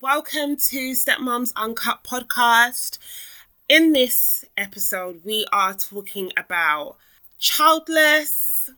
Welcome to Stepmoms Uncut podcast. In this episode, we are talking about childless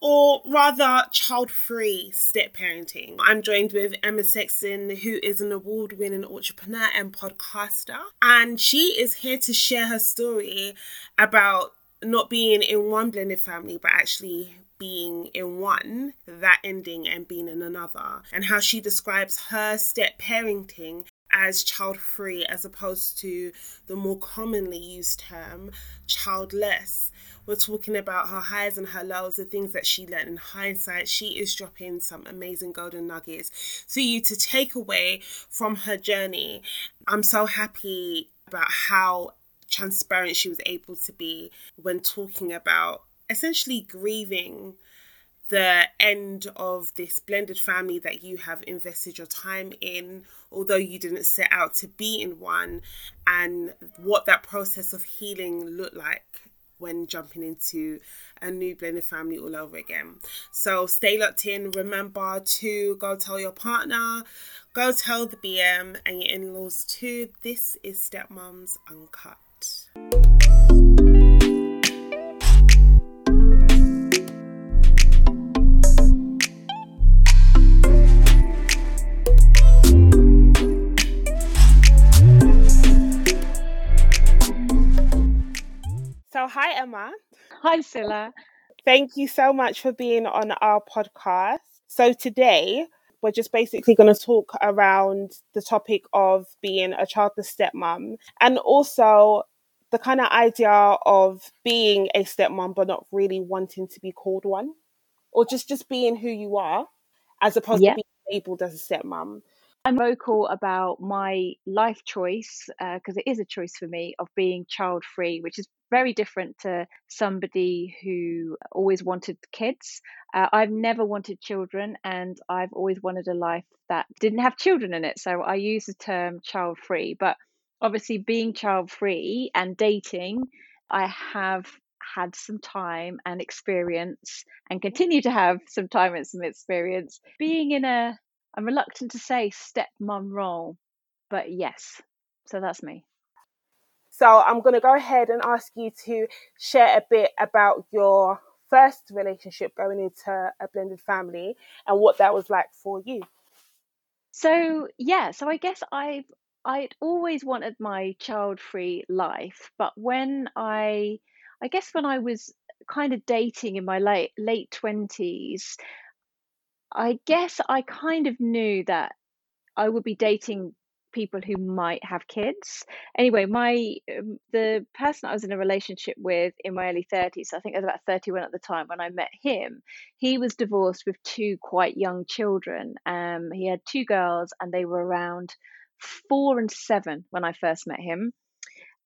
or rather child free step parenting. I'm joined with Emma Sexton, who is an award winning entrepreneur and podcaster, and she is here to share her story about not being in one blended family but actually being in one, that ending and being in another, and how she describes her step parenting as child free as opposed to the more commonly used term childless. We're talking about her highs and her lows, the things that she learned in hindsight. She is dropping some amazing golden nuggets for you to take away from her journey. I'm so happy about how transparent she was able to be when talking about essentially grieving the end of this blended family that you have invested your time in, although you didn't set out to be in one, and what that process of healing looked like when jumping into a new blended family all over again. So stay locked in. Remember to go tell your partner, go tell the BM and your in laws too. This is Stepmoms Uncut. So, hi, Emma. Hi, Silla. Thank you so much for being on our podcast. So, today we're just basically going to talk around the topic of being a childless stepmom and also the kind of idea of being a stepmom but not really wanting to be called one or just just being who you are as opposed Yeah. to being labeled as a stepmom. I'm vocal about my life choice uh, because it is a choice for me of being child free, which is very different to somebody who always wanted kids. Uh, I've never wanted children and I've always wanted a life that didn't have children in it. So I use the term child free. But obviously, being child free and dating, I have had some time and experience and continue to have some time and some experience being in a I'm reluctant to say stepmom role, but yes. So that's me. So, I'm going to go ahead and ask you to share a bit about your first relationship going into a blended family and what that was like for you. So yeah, so I guess I've I'd always wanted my child-free life, but when I I guess when I was kind of dating in my late late 20s, I guess I kind of knew that I would be dating people who might have kids. Anyway, my um, the person I was in a relationship with in my early 30s, I think I was about 31 at the time when I met him, he was divorced with two quite young children. Um, he had two girls and they were around four and seven when I first met him.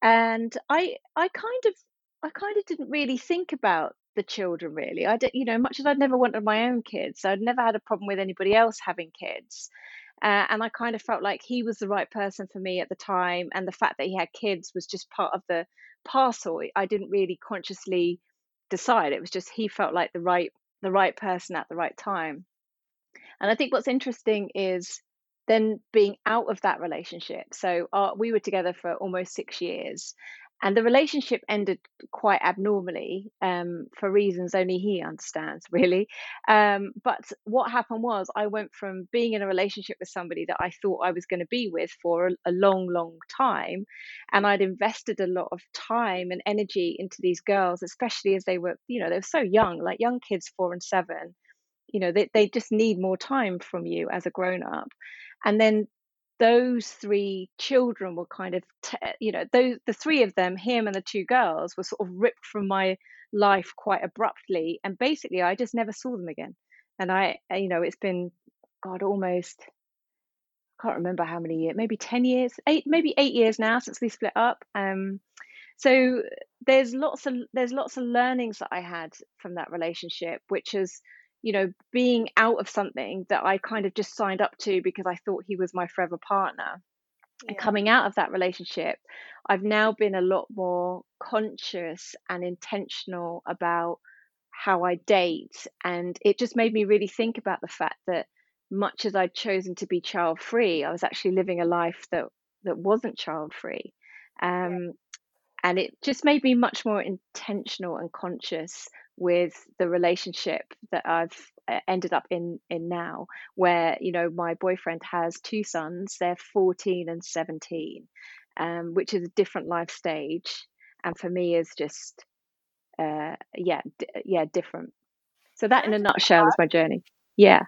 And I I kind of I kind of didn't really think about the children really. I did, you know, much as I'd never wanted my own kids, I'd never had a problem with anybody else having kids. Uh, and I kind of felt like he was the right person for me at the time, and the fact that he had kids was just part of the parcel. I didn't really consciously decide. It was just he felt like the right the right person at the right time. And I think what's interesting is then being out of that relationship. So uh, we were together for almost six years, and the relationship ended quite abnormally um, for reasons only he understands, really. Um, but what happened was I went from being in a relationship with somebody that I thought I was going to be with for a, a long, long time, and I'd invested a lot of time and energy into these girls, especially as they were, you know, they were so young, like young kids, four and seven you know they, they just need more time from you as a grown up and then those three children were kind of t- you know those the three of them him and the two girls were sort of ripped from my life quite abruptly and basically i just never saw them again. And i uh, you know it's been god almost I can't remember how many years maybe 10 years eight maybe eight years now since we split up um so there's lots of there's lots of learnings that i had from that relationship which is you know being out of something that i kind of just signed up to because i thought he was my forever partner. And coming out of that relationship i've now been a lot more conscious and intentional about how i date. And it just made me really think about the fact that much as I'd chosen to be child free, I was actually living a life that that wasn't child free. Um, and it just made me much more intentional and conscious with the relationship that I've uh, ended up in in now where you know my boyfriend has two sons they're 14 and 17 um, which is a different life stage and for me is just uh, yeah d- yeah different so that in a nutshell is my journey yeah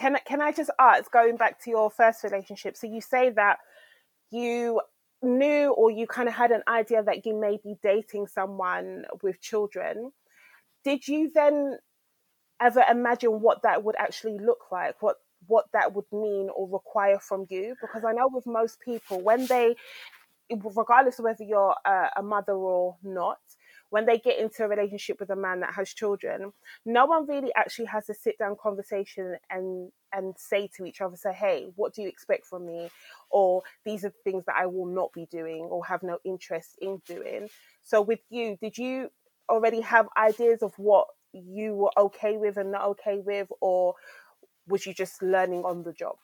can can I just ask, going back to your first relationship? So you say that you knew or you kind of had an idea that you may be dating someone with children. Did you then ever imagine what that would actually look like? What what that would mean or require from you? Because I know with most people, when they, regardless of whether you're a, a mother or not, when they get into a relationship with a man that has children, no one really actually has a sit down conversation and and say to each other, say, hey, what do you expect from me? Or these are things that I will not be doing or have no interest in doing. So with you, did you already have ideas of what you were okay with and not okay with, or was you just learning on the job?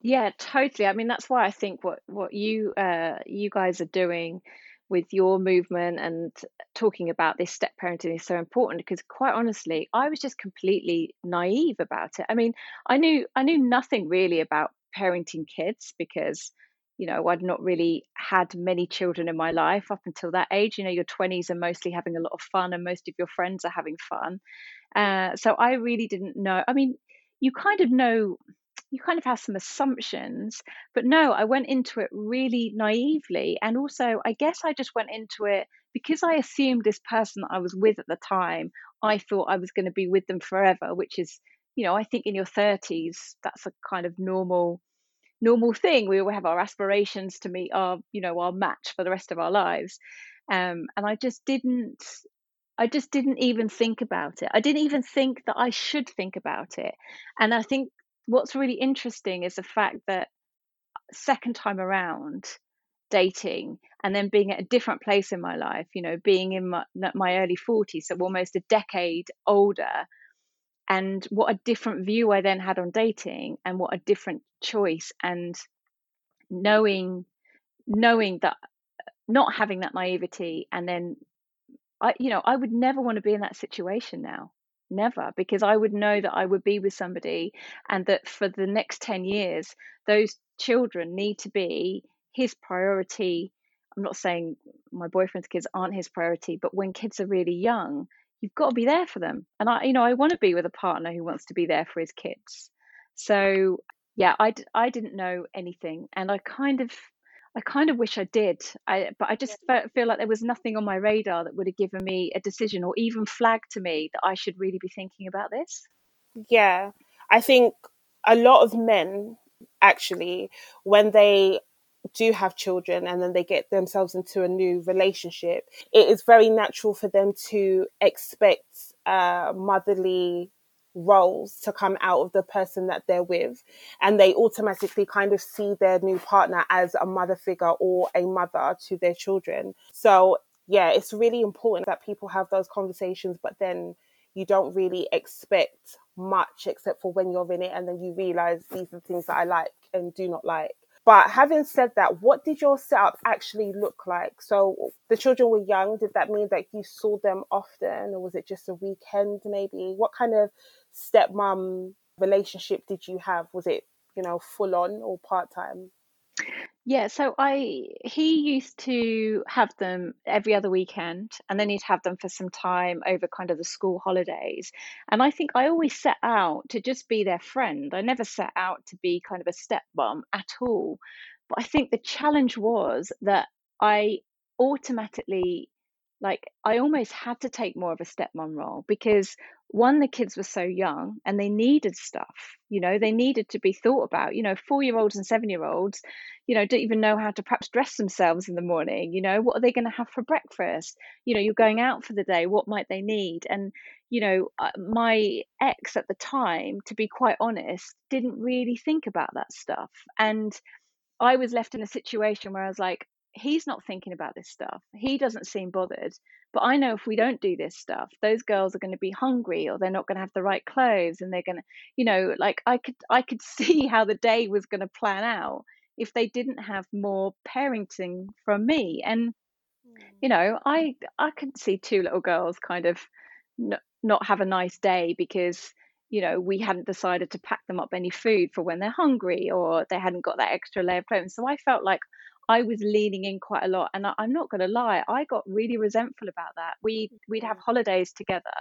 Yeah, totally. I mean, that's why I think what what you uh you guys are doing with your movement and talking about this step parenting is so important because quite honestly i was just completely naive about it i mean i knew i knew nothing really about parenting kids because you know i'd not really had many children in my life up until that age you know your 20s are mostly having a lot of fun and most of your friends are having fun uh, so i really didn't know i mean you kind of know you kind of have some assumptions. But no, I went into it really naively. And also, I guess I just went into it because I assumed this person that I was with at the time, I thought I was going to be with them forever, which is, you know, I think in your 30s, that's a kind of normal normal thing we all have our aspirations to meet our you know our match for the rest of our lives um, and i just didn't I just didn't even think about it. I didn't even think that I should think about it. And I think what's really interesting is the fact that second time around dating and then being at a different place in my life you know being in my, my early 40s so almost a decade older and what a different view i then had on dating and what a different choice and knowing knowing that not having that naivety and then i you know i would never want to be in that situation now never because i would know that i would be with somebody and that for the next 10 years those children need to be his priority. I'm not saying my boyfriend's kids aren't his priority but when kids are really young you've got to be there for them and i you know i want to be with a partner who wants to be there for his kids so yeah i i didn't know anything and i kind of I kind of wish I did, I, but I just yeah. feel like there was nothing on my radar that would have given me a decision or even flagged to me that I should really be thinking about this. Yeah, I think a lot of men actually, when they do have children and then they get themselves into a new relationship, it is very natural for them to expect uh, motherly roles to come out of the person that they're with. And they automatically kind of see their new partner as a mother figure or a mother to their children. So yeah it's really important that people have those conversations but then you don't really expect much except for when you're in it and then you realize these are the things that I like and do not like but having said that, what did your setup actually look like? So the children were young. Did that mean that you saw them often, or was it just a weekend maybe? What kind of stepmom relationship did you have? Was it, you know, full on or part time? Yeah, so I he used to have them every other weekend and then he'd have them for some time over kind of the school holidays. And I think I always set out to just be their friend. I never set out to be kind of a stepmom at all. But I think the challenge was that I automatically like I almost had to take more of a stepmom role because one, the kids were so young and they needed stuff, you know, they needed to be thought about. You know, four year olds and seven year olds, you know, don't even know how to perhaps dress themselves in the morning. You know, what are they going to have for breakfast? You know, you're going out for the day, what might they need? And, you know, uh, my ex at the time, to be quite honest, didn't really think about that stuff. And I was left in a situation where I was like, he's not thinking about this stuff. He doesn't seem bothered. But I know if we don't do this stuff, those girls are going to be hungry or they're not going to have the right clothes and they're going to, you know, like I could I could see how the day was going to plan out if they didn't have more parenting from me. And you know, hmm. I I could see two little girls kind of not, not have a nice day because you know we hadn't decided to pack them up any food for when they're hungry or they hadn't got that extra layer of clothing. So I felt like I was leaning in quite a lot, and I, am not going to lie, I got really resentful about that. We we'd have holidays together,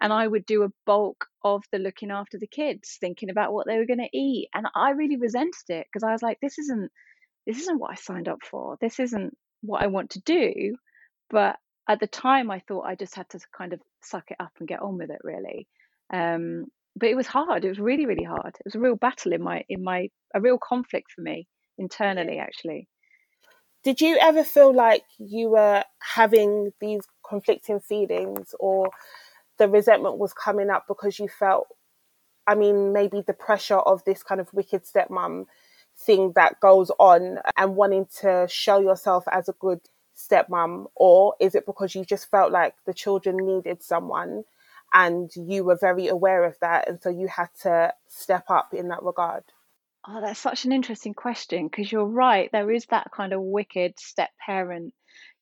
and I would do a bulk of the looking after the kids, thinking about what they were going to eat, and I really resented it because I was like, this isn't this isn't what I signed up for. This isn't what I want to do. But at the time, I thought I just had to kind of suck it up and get on with it, really. Um, but it was hard. It was really, really hard. It was a real battle in my in my a real conflict for me internally, actually. Did you ever feel like you were having these conflicting feelings, or the resentment was coming up because you felt, I mean, maybe the pressure of this kind of wicked stepmom thing that goes on and wanting to show yourself as a good stepmom, or is it because you just felt like the children needed someone and you were very aware of that and so you had to step up in that regard? Oh, that's such an interesting question because you're right. There is that kind of wicked step parent,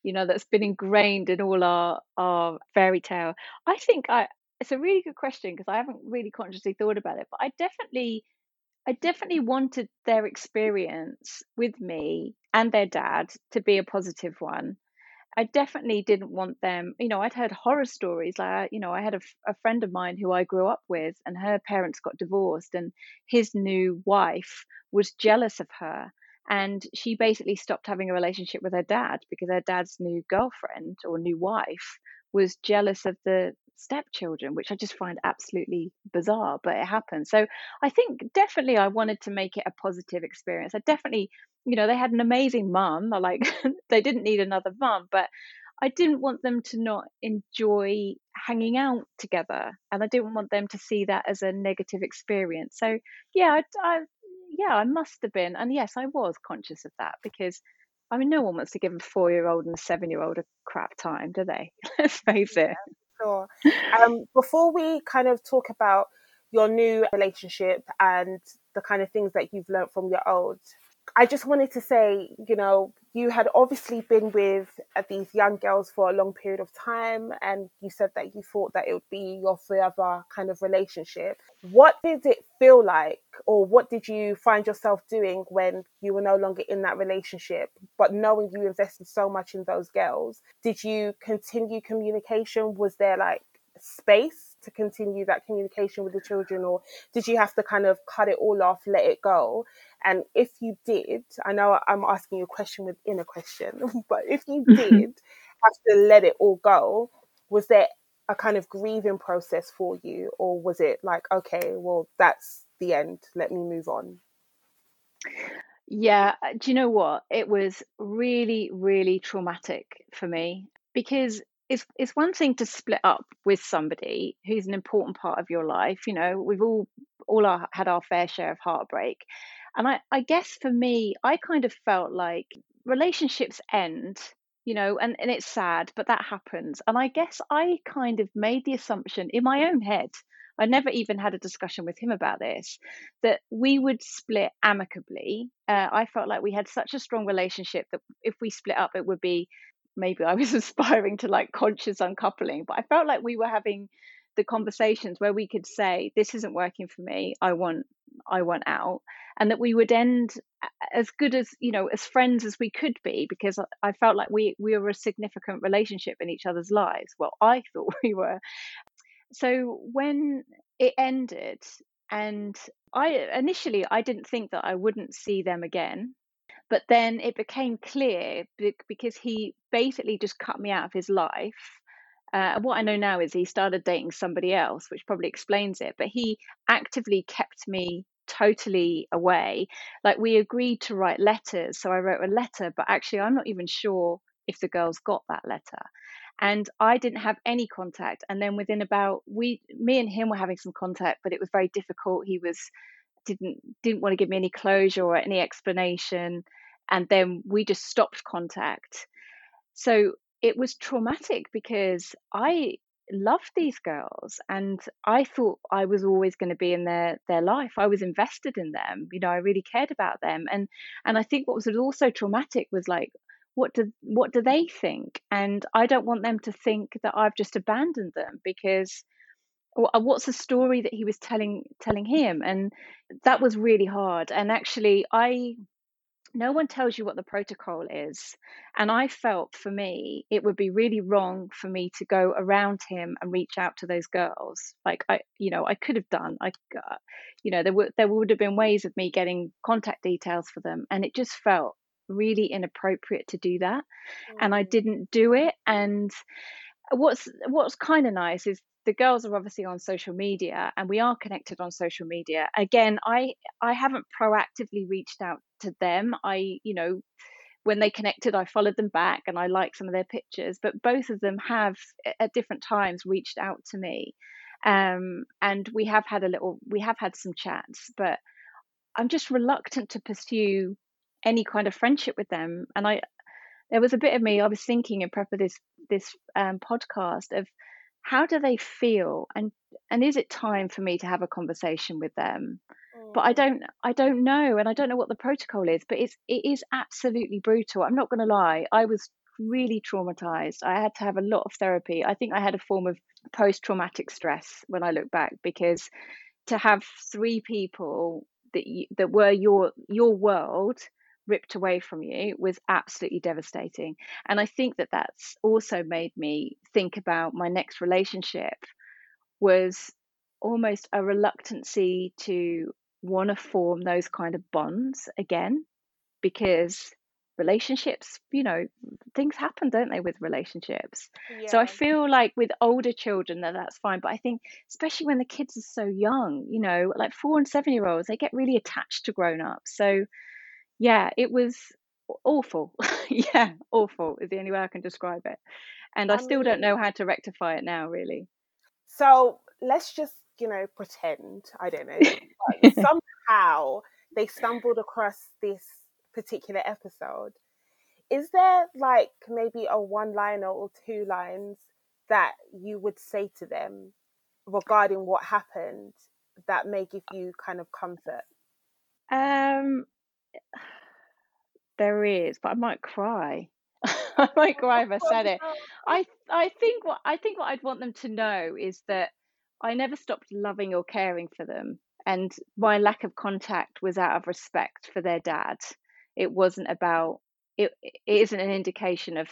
you know, that's been ingrained in all our our fairy tale. I think I it's a really good question because I haven't really consciously thought about it, but I definitely I definitely wanted their experience with me and their dad to be a positive one. I definitely didn't want them, you know, I'd heard horror stories. Like, you know, I had a, a friend of mine who I grew up with, and her parents got divorced, and his new wife was jealous of her. And she basically stopped having a relationship with her dad because her dad's new girlfriend or new wife was jealous of the stepchildren, which I just find absolutely bizarre, but it happened. So I think definitely I wanted to make it a positive experience. I definitely, you know, they had an amazing mum. Like they didn't need another mum, but I didn't want them to not enjoy hanging out together, and I didn't want them to see that as a negative experience. So yeah, I, I yeah, I must have been, and yes, I was conscious of that because I mean, no one wants to give a four year old and a seven year old a crap time, do they? Let's face it. Sure. Um, before we kind of talk about your new relationship and the kind of things that you've learned from your old, I just wanted to say, you know, you had obviously been with uh, these young girls for a long period of time, and you said that you thought that it would be your forever kind of relationship. What did it feel like, or what did you find yourself doing when you were no longer in that relationship, but knowing you invested so much in those girls? Did you continue communication? Was there like space to continue that communication with the children or did you have to kind of cut it all off let it go? And if you did i know i'm asking you a question within a question but if you mm-hmm. did have to let it all go was there a kind of grieving process for you or was it like okay well that's the end let me move on yeah uh, do you know what? It was really really traumatic for me because it's it's one thing to split up with somebody who's an important part of your life. You know, we've all all our, had our fair share of heartbreak, and I I guess for me, I kind of felt like relationships end. You know, and, and it's sad, but that happens. And I guess I kind of made the assumption in my own head I never even had a discussion with him about this, that we would split amicably. Uh, I felt like we had such a strong relationship that if we split up, it would be maybe I was aspiring to like conscious uncoupling, but I felt like we were having the conversations where we could say this isn't working for me. I want i want out and that we would end as good as you know as friends as we could be because i felt like we we were a significant relationship in each other's lives. Well i thought we were. So when it ended and i initially i didn't think that i wouldn't see them again but then it became clear because he basically just cut me out of his life. Uh, what I know now is he started dating somebody else, which probably explains it. But he actively kept me totally away. Like we agreed to write letters. So I wrote a letter, but actually, I'm not even sure if the girls got that letter. And I didn't have any contact. And then within about we, me and him were having some contact, but it was very difficult. He was didn't didn't want to give me any closure or any explanation and then we just stopped contact. So it was traumatic because I loved these girls and I thought I was always going to be in their their life. I was invested in them. You know, I really cared about them. And and I think what was also traumatic was like what do what do they think? And I don't want them to think that I've just abandoned them because what's the story that he was telling telling him and that was really hard and actually i no one tells you what the protocol is. And I felt for me, it would be really wrong for me to go around him and reach out to those girls. Like I, you know, I could have done. I, uh, you know, there would there would have been ways of me getting contact details for them, and it just felt really inappropriate to do that, mm. and I mm. didn't do it. And what's what's kind of nice is the girls are obviously on social media and we are connected on social media. Again i i haven't proactively reached out to them. I you know when they connected i followed them back and i liked some of their pictures but both of them have at different times reached out to me. Um, and we have had a little we have had some chats but i'm just reluctant to pursue any kind of friendship with them. And i there was a bit of me i was thinking in prep of this this um, podcast of how do they feel and and is it time for me to have a conversation with them mm. but i mm. don't i don't know and i don't know what the protocol is but it's it is absolutely brutal i'm not going to lie i was really traumatized i had to have a lot of therapy i think i had a form of post traumatic stress when i look back because to have three people that you, that were your your world ripped away from you was absolutely devastating. And I think that that's also made me think about my next relationship was almost a reluctancy to want to form those kind of bonds again because relationships you know things happen don't they with relationships yeah. so i feel like with older children that that's fine but i think especially when the kids are so young you know like four and seven year olds they get really attached to grown ups so yeah, it was awful. yeah, awful is the only way I can describe it. And I, still don't know how to rectify it now, really. So let's just, you know, pretend, I don't know, somehow they stumbled across this particular episode. Is there like maybe a one liner or two lines that you would say to them regarding what happened that may give you kind of comfort? Um, there is, but I might cry. I might cry if I said it. Oh, I I think what I think what I'd want them to know is that I never stopped loving or caring for them, and my lack of contact was out of respect for their dad. It wasn't about it. It isn't an indication of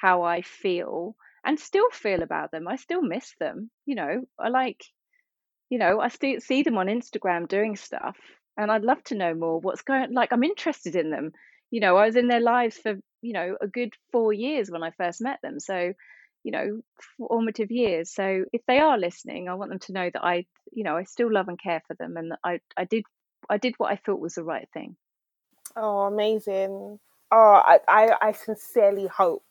how I feel and still feel about them. I still miss them. You know, I like, you know, I still see them on Instagram doing stuff, and I'd love to know more what's going like I'm interested in them. You know, I was in their lives for, you know, a good 4 years when I first met them. So, you know, formative years. So if they are listening, I want them to know that I, you know, I still love and care for them and I I did I did what I thought was the right thing. Oh, amazing. Oh, I, I, I sincerely hope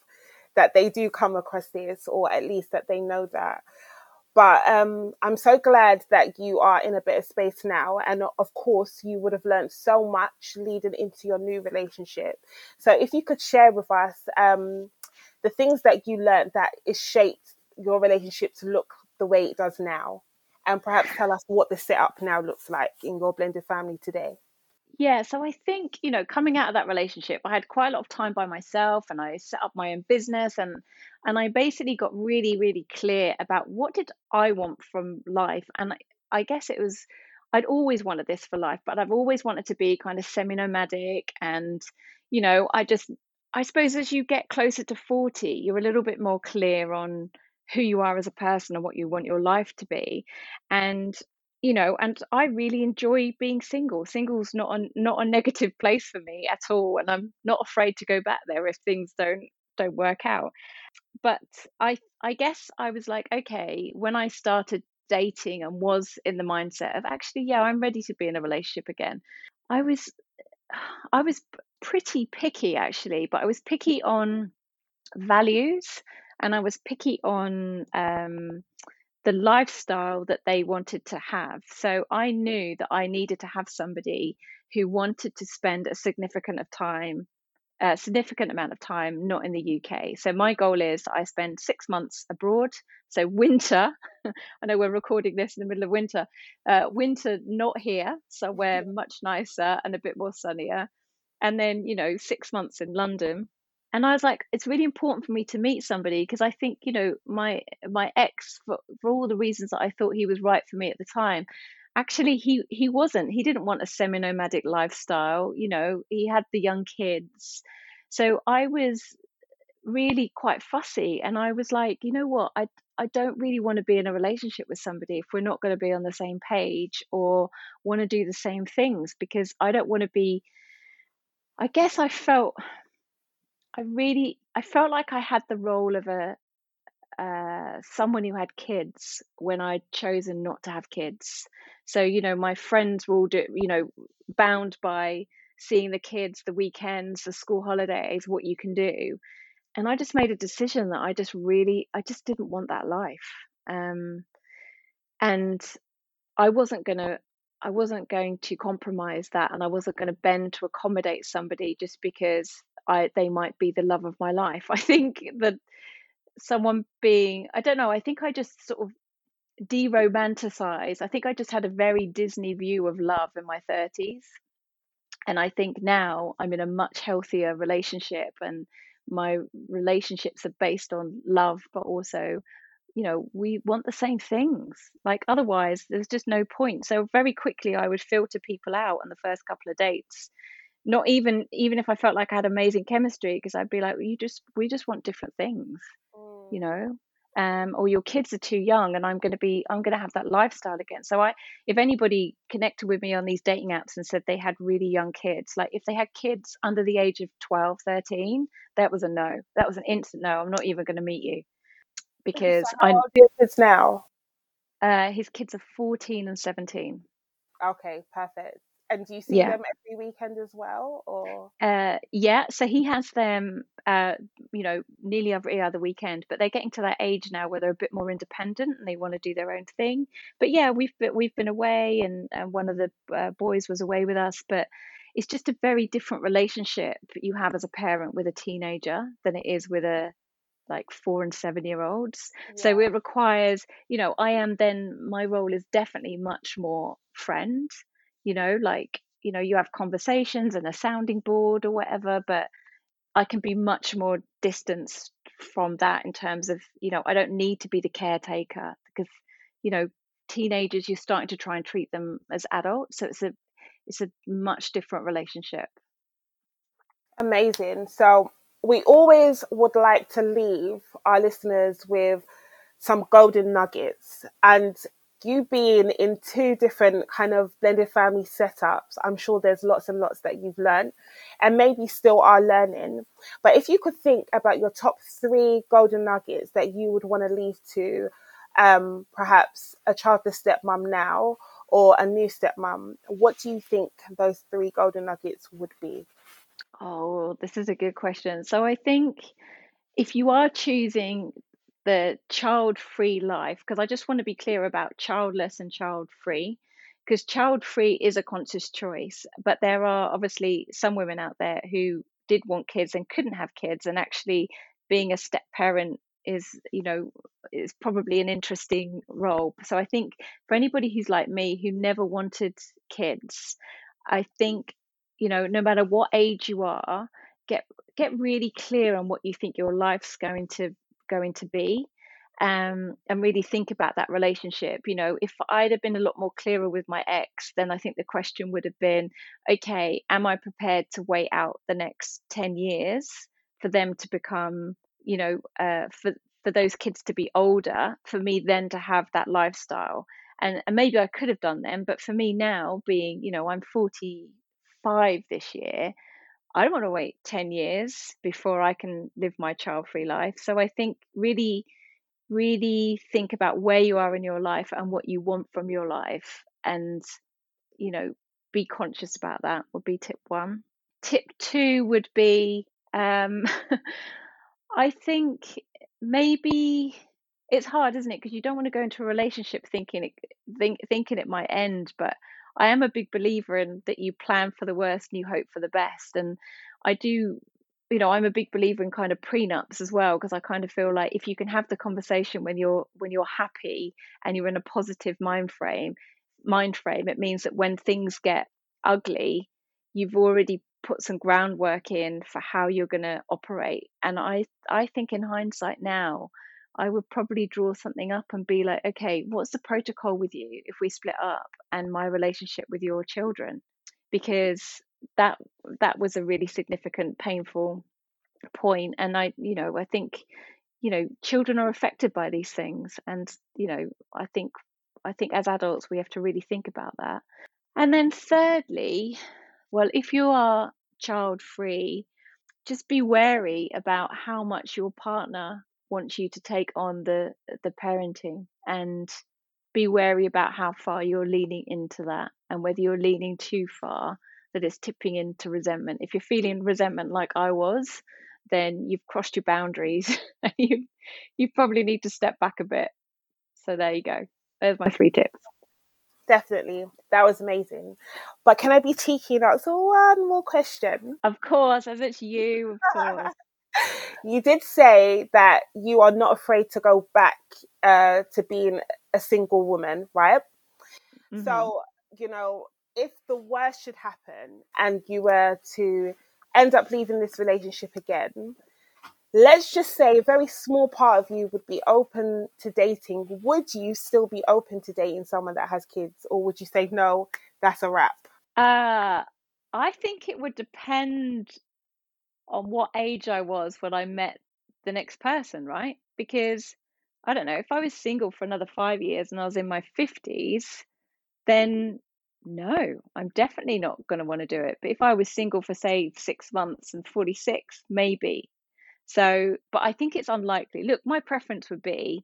that they do come across this or at least that they know that but um, I'm so glad that you are in a better space now. And of course, you would have learned so much leading into your new relationship. So, if you could share with us um, the things that you learned that is shaped your relationship to look the way it does now, and perhaps tell us what the setup now looks like in your blended family today. Yeah, so I think, you know, coming out of that relationship, I had quite a lot of time by myself and I set up my own business and and I basically got really really clear about what did I want from life and I, I guess it was I'd always wanted this for life, but I've always wanted to be kind of semi-nomadic and you know, I just I suppose as you get closer to 40, you're a little bit more clear on who you are as a person and what you want your life to be. And you know and i really enjoy being single. Single's not a not a negative place for me at all and i'm not afraid to go back there if things don't don't work out. But i i guess i was like okay when i started dating and was in the mindset of actually yeah i'm ready to be in a relationship again i was i was pretty picky actually but i was picky on values and i was picky on um the lifestyle that they wanted to have. So I knew that I needed to have somebody who wanted to spend a significant of time a significant amount of time not in the UK. So my goal is I spend six months abroad. So winter, I know we're recording this in the middle of winter, uh, winter not here, somewhere much nicer and a bit more sunnier. And then, you know, six months in London. And I was like, it's really important for me to meet somebody because I think, you know, my my ex, for, for all the reasons that I thought he was right for me at the time, actually he he wasn't. He didn't want a semi-nomadic lifestyle you know he had the young kids. So i was really quite fussy and i was like you know what? I i don't really want to be in a relationship with somebody if we're not going to be on the same page or want to do the same things because i don't want to be i guess i felt i really i felt like i had the role of a uh, someone who had kids when I'd chosen not to have kids. So, you know, my friends were all, do, you know, bound by seeing the kids, the weekends, the school holidays, what you can do. And I just made a decision that I just really, I just didn't want that life. Um, and I wasn't to, I wasn't going to compromise that and I wasn't going to bend to accommodate somebody just because I, they might be the love of my life. I think that someone being i don't know i think i just sort of de-romanticize i think i just had a very disney view of love in my 30s and i think now i'm in a much healthier relationship and my relationships are based on love but also you know we want the same things. Like otherwise there's just no point. So very quickly i would filter people out on the first couple of dates. Not even even if i felt like i had amazing chemistry because i'd be like well, you just we just want different things you know? Um, or your kids are too young and i'm going to be i'm going to have that lifestyle again. So i if anybody connected with me on these dating apps and said they had really young kids like if they had kids under the age of 12 13 that was a no. That was an instant no. I'm not even going to meet you because so how I, old your kids now uh, his kids are 14 and 17 okay perfect and do you see yeah. them every weekend as well, or? Uh, yeah, so he has them, uh, you know, nearly every other weekend. But they're getting to that age now where they're a bit more independent and they want to do their own thing. But yeah, we've been, we've been away, and, and one of the uh, boys was away with us. But it's just a very different relationship you have as a parent with a teenager than it is with a like four and seven year olds. Yeah. So it requires, you know, I am then my role is definitely much more friend you know like you know you have conversations and a sounding board or whatever but i can be much more distanced from that in terms of you know i don't need to be the caretaker because you know teenagers you're starting to try and treat them as adults so it's a it's a much different relationship amazing so we always would like to leave our listeners with some golden nuggets and you being in two different kind of blended family setups, I'm sure there's lots and lots that you've learned and maybe still are learning. But if you could think about your top three golden nuggets that you would want to leave to um, perhaps a childless stepmom now or a new stepmom, what do you think those three golden nuggets would be? Oh, this is a good question. So I think if you are choosing the child free life because I just want to be clear about childless and child free because child free is a conscious choice but there are obviously some women out there who did want kids and couldn't have kids and actually being a step parent is you know is probably an interesting role so i think for anybody who's like me who never wanted kids i think you know no matter what age you are get get really clear on what you think your life's going to going to be um, and really think about that relationship. You know, if I'd have been a lot more clearer with my ex, then I think the question would have been, okay, am I prepared to wait out the next 10 years for them to become, you know, uh, for, for those kids to be older, for me then to have that lifestyle? And, and maybe I could have done them, but for me now, being, you know, I'm 45 this year, I don't want to wait 10 years before I can live my child free life. So I think really, really think about where you are in your life and what you want from your life. And, you know, be conscious about that would be tip one. Tip two would be um, I think maybe it's hard, isn't it? Because you don't want to go into a relationship thinking it, think, thinking it might end, but I am a big believer in that you plan for the worst and you hope for the best. And I do you know i'm a big believer in kind of prenups as well because i kind of feel like if you can have the conversation when you're when you're happy and you're in a positive mind frame mind frame it means that when things get ugly you've already put some groundwork in for how you're going to operate and i i think in hindsight now i would probably draw something up and be like okay what's the protocol with you if we split up and my relationship with your children? Because that that was a really significant painful point and i you know i think you know children are affected by these things and you know i think i think as adults we have to really think about that. And then thirdly well if you are child free just be wary about how much your partner wants you to take on the the parenting and be wary about how far you're leaning into that and whether you're leaning too far that it's tipping into resentment. If you're feeling resentment like I was, then you've crossed your boundaries and you you probably need to step back a bit. So there you go. There's my three tips. Definitely. That was amazing. But can I be cheeky and ask one more question? Of course, as it's you, of course. You did say that you are not afraid to go back uh, to being a single woman, right? Mm-hmm. So, you know, if the worst should happen and you were to end up leaving this relationship again, let's just say a very small part of you would be open to dating. Would you still be open to dating someone that has kids, or would you say no, that's a wrap? Uh, I think it would depend on what age I was when I met the next person, right? Because I don't know, if I was single for another five years and I was in my 50s, then mm-hmm. no, I'm definitely not going to want to do it. But if I was single for, say, six months and 46, maybe. So, but I think it's unlikely. Look, my preference would be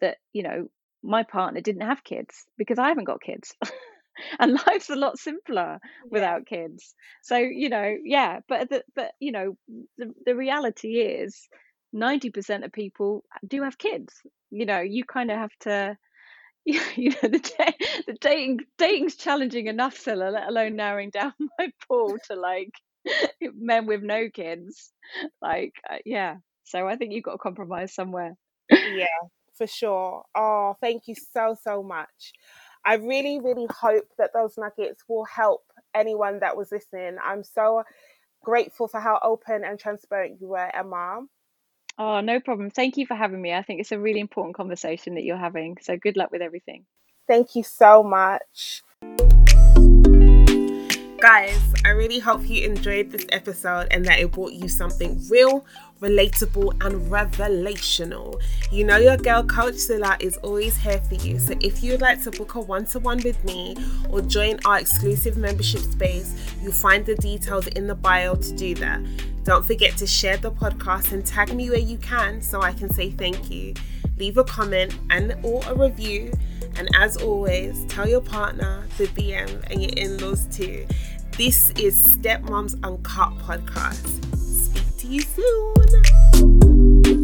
that, you know, my partner didn't have kids because I haven't got kids. and life's a lot simpler without kids. So, you know, yeah, but the, but you know, the the reality is 90% of people do have kids. You know, you kind of have to you know the the dating dating's challenging enough, Scylla, let alone narrowing down my pool to like men with no kids. Like, uh, yeah. So I think you've got to compromise somewhere. yeah, for sure. Oh, thank you so so much. I really, really hope that those nuggets will help anyone that was listening. I'm so grateful for how open and transparent you were, Emma. Oh, no problem. Thank you for having me. I think it's a really important conversation that you're having. So good luck with everything. Thank you so much. Guys, I really hope you enjoyed this episode and that it brought you something real, relatable, and revelational. You know, your girl coach is always here for you. So if you'd like to book a one to one with me or join our exclusive membership space, you'll find the details in the bio to do that. Don't forget to share the podcast and tag me where you can so I can say thank you. Leave a comment and or a review. And as always, tell your partner, the BM, and your in-laws too. This is Stepmoms Uncut podcast you soon.